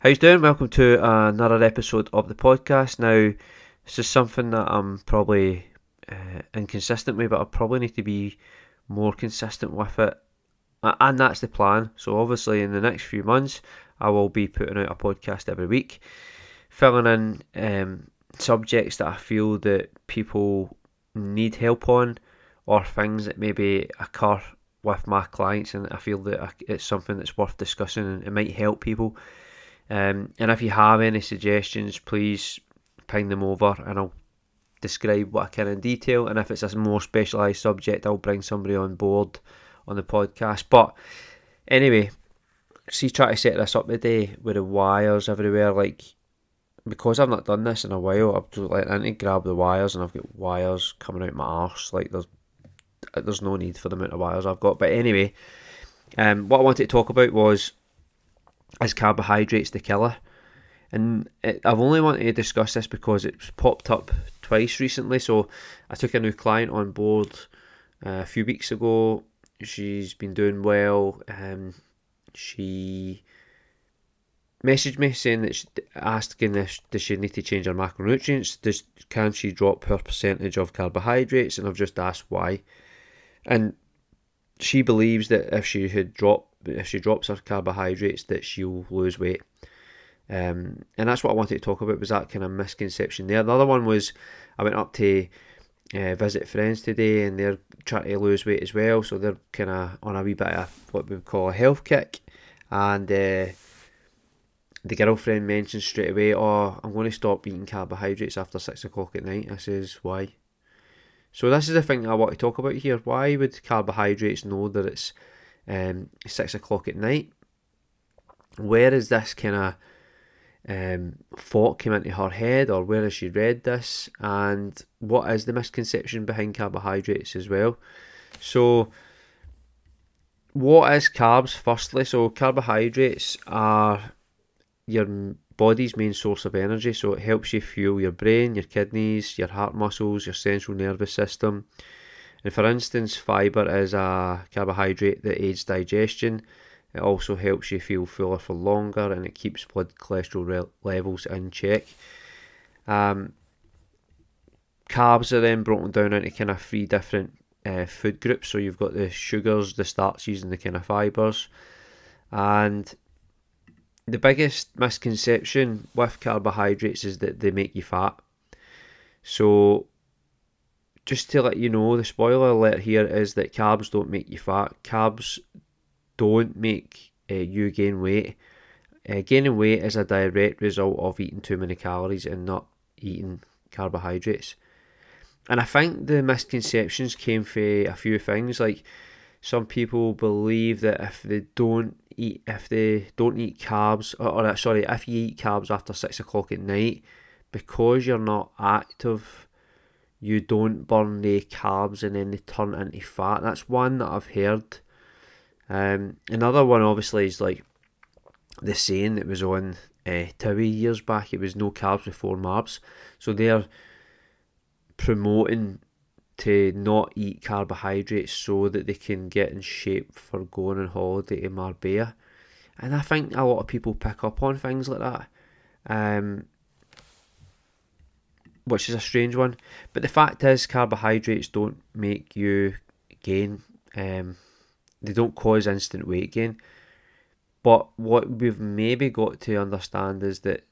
How you doing? Welcome to another episode of the podcast. Now, this is something that I'm probably uh, inconsistent with, but I probably need to be more consistent with it, and that's the plan. So, obviously, in the next few months, I will be putting out a podcast every week, filling in um, subjects that I feel that people need help on, or things that maybe occur with my clients, and I feel that it's something that's worth discussing and it might help people. Um, and if you have any suggestions, please ping them over and I'll describe what I can in detail. And if it's a more specialised subject, I'll bring somebody on board on the podcast. But anyway, see, try to set this up today with the wires everywhere. Like, because I've not done this in a while, I've just like I need to grab the wires and I've got wires coming out my arse. Like, there's there's no need for the amount of wires I've got. But anyway, um, what I wanted to talk about was is carbohydrates the killer? And it, I've only wanted to discuss this because it's popped up twice recently. So I took a new client on board uh, a few weeks ago. She's been doing well. Um, she messaged me saying that she, asking if does she need to change her macronutrients? Does can she drop her percentage of carbohydrates? And I've just asked why. And she believes that if she had dropped if she drops her carbohydrates, that she'll lose weight. Um, and that's what I wanted to talk about was that kind of misconception there. The other one was I went up to uh, visit friends today, and they're trying to lose weight as well, so they're kind of on a wee bit of what we call a health kick. And uh, the girlfriend mentioned straight away, "Oh, I'm going to stop eating carbohydrates after six o'clock at night." I says, "Why?" So this is the thing I want to talk about here. Why would carbohydrates know that it's um, six o'clock at night. Where is this kind of um, thought came into her head, or where has she read this, and what is the misconception behind carbohydrates as well? So, what is carbs? Firstly, so carbohydrates are your body's main source of energy, so it helps you fuel your brain, your kidneys, your heart muscles, your central nervous system. And for instance, fibre is a carbohydrate that aids digestion. It also helps you feel fuller for longer and it keeps blood cholesterol re- levels in check. Um, carbs are then broken down into kind of three different uh, food groups. So you've got the sugars, the starches, and the kind of fibres. And the biggest misconception with carbohydrates is that they make you fat. So just to let you know, the spoiler alert here is that carbs don't make you fat. Carbs don't make uh, you gain weight. Uh, gaining weight is a direct result of eating too many calories and not eating carbohydrates. And I think the misconceptions came from a few things. Like some people believe that if they don't eat, if they don't eat carbs, or, or sorry, if you eat carbs after six o'clock at night, because you're not active you don't burn the carbs and then they turn into fat. That's one that I've heard. Um, another one obviously is like the saying that was on uh, TOWIE years back. It was no carbs before marbs. So they're promoting to not eat carbohydrates so that they can get in shape for going on holiday to Marbella. And I think a lot of people pick up on things like that. Um, which is a strange one. But the fact is, carbohydrates don't make you gain. Um, they don't cause instant weight gain. But what we've maybe got to understand is that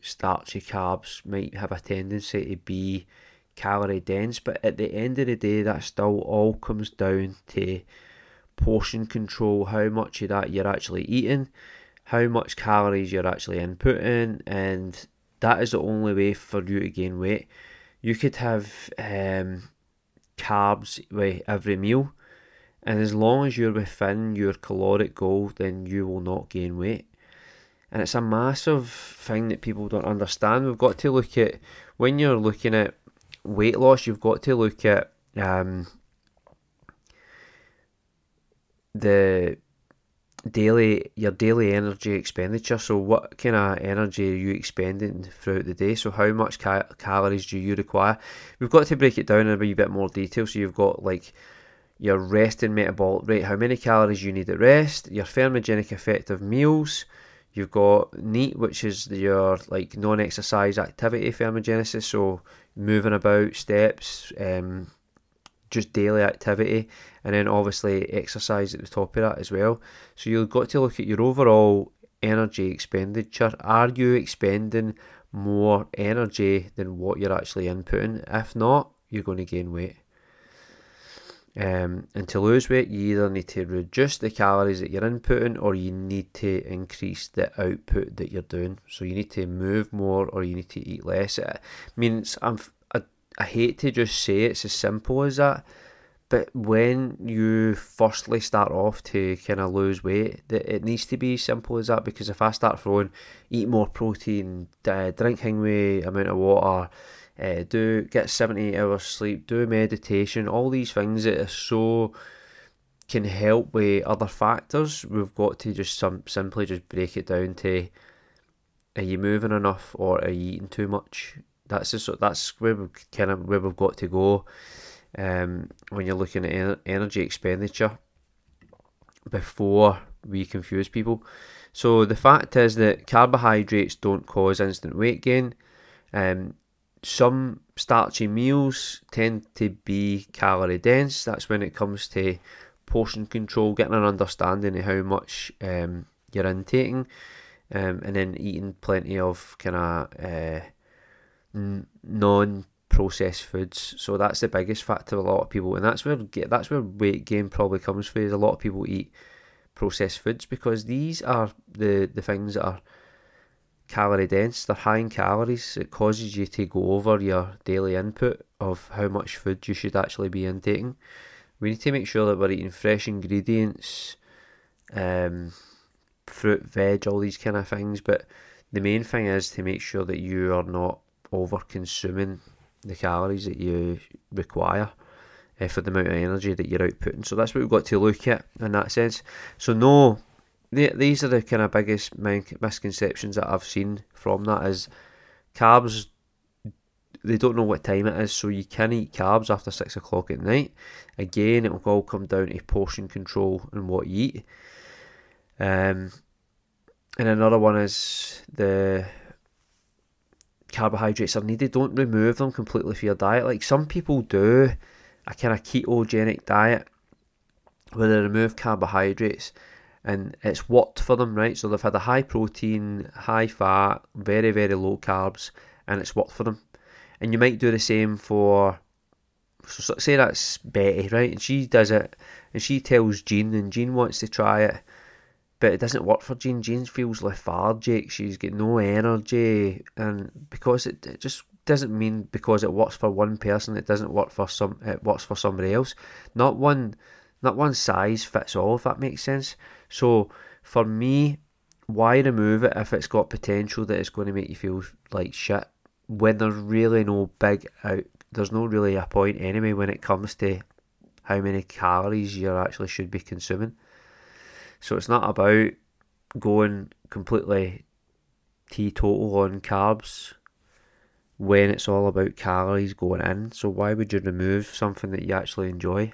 starchy carbs might have a tendency to be calorie dense, but at the end of the day, that still all comes down to portion control, how much of that you're actually eating, how much calories you're actually inputting, and that is the only way for you to gain weight. You could have um, carbs with every meal, and as long as you're within your caloric goal, then you will not gain weight. And it's a massive thing that people don't understand. We've got to look at when you're looking at weight loss, you've got to look at um, the daily your daily energy expenditure. So what kind of energy are you expending throughout the day? So how much ca- calories do you require? We've got to break it down in a wee bit more detail. So you've got like your resting metabolic rate, how many calories you need at rest, your thermogenic effect of meals, You've got NEAT, which is your like non-exercise activity thermogenesis, so moving about, steps, um, just daily activity, and then obviously exercise at the top of that as well. So you've got to look at your overall energy expenditure. Are you expending more energy than what you're actually inputting? If not, you're going to gain weight. Um, and to lose weight, you either need to reduce the calories that you're inputting or you need to increase the output that you're doing. So you need to move more or you need to eat less. It means I'm, I, I hate to just say it's as simple as that, but when you firstly start off to kind of lose weight, that it needs to be simple as that because if I start throwing, eat more protein, uh, drink way amount of water, uh, do get 78 hours sleep, do meditation, all these things that are so can help with other factors. We've got to just some simply just break it down to are you moving enough or are you eating too much? That's just that's where we kind of where we've got to go. Um, when you're looking at energy expenditure before we confuse people. So the fact is that carbohydrates don't cause instant weight gain. Um, some starchy meals tend to be calorie dense. That's when it comes to portion control, getting an understanding of how much um, you're intaking, um, and then eating plenty of kind of uh, non processed foods. So that's the biggest factor. A lot of people, and that's where that's where weight gain probably comes from. Is a lot of people eat processed foods because these are the the things that are calorie dense, they're high in calories. It causes you to go over your daily input of how much food you should actually be intaking. We need to make sure that we're eating fresh ingredients, um, fruit, veg, all these kind of things. But the main thing is to make sure that you are not over consuming the calories that you require uh, for the amount of energy that you're outputting. So that's what we've got to look at in that sense. So no these are the kind of biggest misconceptions that I've seen from that is carbs they don't know what time it is, so you can eat carbs after six o'clock at night. Again, it will all come down to portion control and what you eat. Um, and another one is the carbohydrates are needed. Don't remove them completely from your diet. Like some people do a kind of ketogenic diet where they remove carbohydrates and it's worked for them, right? So they've had a high protein, high fat, very, very low carbs, and it's worked for them. And you might do the same for, so say that's Betty, right? And she does it, and she tells Jean, and Jean wants to try it, but it doesn't work for Jean. Jean feels lethargic, she's got no energy, and because it, it just doesn't mean because it works for one person, it doesn't work for some, it works for somebody else. Not one not one size fits all, if that makes sense. So for me, why remove it if it's got potential that it's going to make you feel like shit when there's really no big out there's no really a point anyway when it comes to how many calories you actually should be consuming. So it's not about going completely teetotal on carbs when it's all about calories going in. So why would you remove something that you actually enjoy?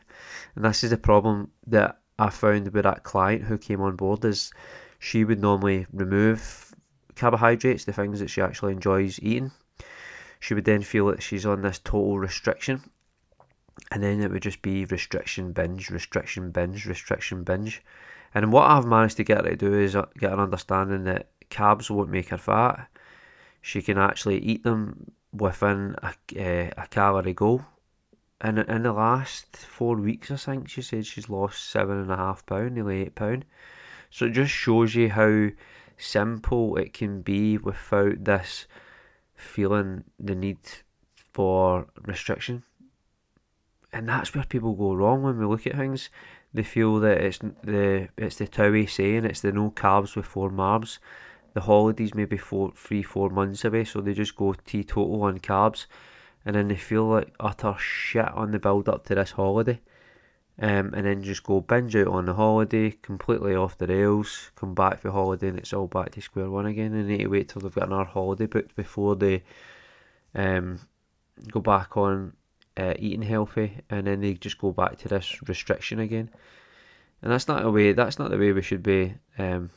And this is the problem that I found with that client who came on board is she would normally remove carbohydrates, the things that she actually enjoys eating. She would then feel that she's on this total restriction. And then it would just be restriction binge, restriction binge, restriction binge. And what I've managed to get her to do is uh, get an understanding that carbs won't make her fat she can actually eat them within a, uh, a calorie goal. And in the last four weeks, I think she said she's lost seven and a half pound, nearly eight pound. So it just shows you how simple it can be without this feeling the need for restriction. And that's where people go wrong when we look at things. They feel that it's the it's the Towie saying it's the no carbs before marbs the holidays maybe four, three, four months away, so they just go teetotal on carbs, and then they feel like utter shit on the build up to this holiday, um, and then just go binge out on the holiday, completely off the rails, come back for holiday, and it's all back to square one again, and they need to wait till they've got another holiday booked before they um, go back on uh, eating healthy, and then they just go back to this restriction again. And that's not a way. That's not the way we should be um,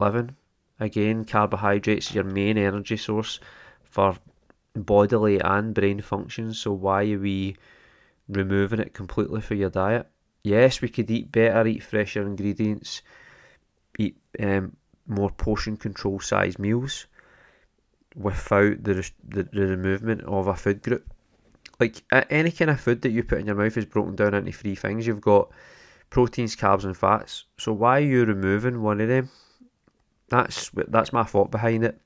living Again, carbohydrates are your main energy source for bodily and brain functions. So why are we removing it completely for your diet? Yes, we could eat better, eat fresher ingredients, eat um, more portion control size meals without the, the, the of a food group. Like any kind of food that you put in your mouth is broken down into three things. You've got proteins, carbs, and fats. So why are you removing one of them? That's that's my thought behind it.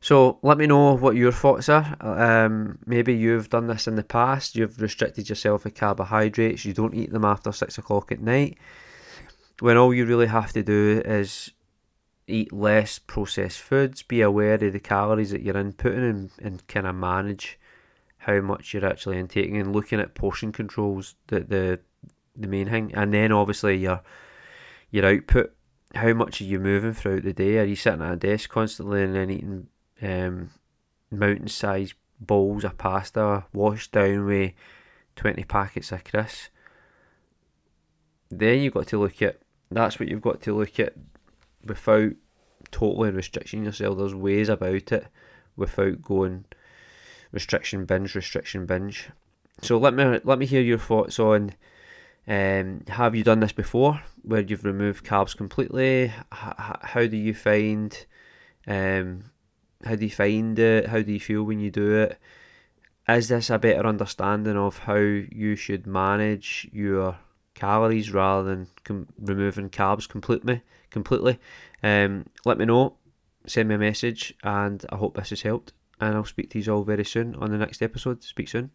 So let me know what your thoughts are. Um, maybe you've done this in the past. You've restricted yourself with carbohydrates. You don't eat them after six o'clock at night. When all you really have to do is eat less processed foods, be aware of the calories that you're inputting, and, and kind of manage how much you're actually intaking and looking at portion controls. The the the main thing, and then obviously your your output. How much are you moving throughout the day? Are you sitting at a desk constantly and then eating um, mountain sized bowls of pasta washed down with 20 packets of crisps? Then you've got to look at that's what you've got to look at without totally restricting yourself. There's ways about it without going restriction binge, restriction binge. So let me let me hear your thoughts on um, have you done this before, where you've removed carbs completely? H- how do you find? Um, how do you find it? How do you feel when you do it? Is this a better understanding of how you should manage your calories rather than com- removing carbs completely? Completely. Um, let me know. Send me a message, and I hope this has helped. And I'll speak to you all very soon on the next episode. Speak soon.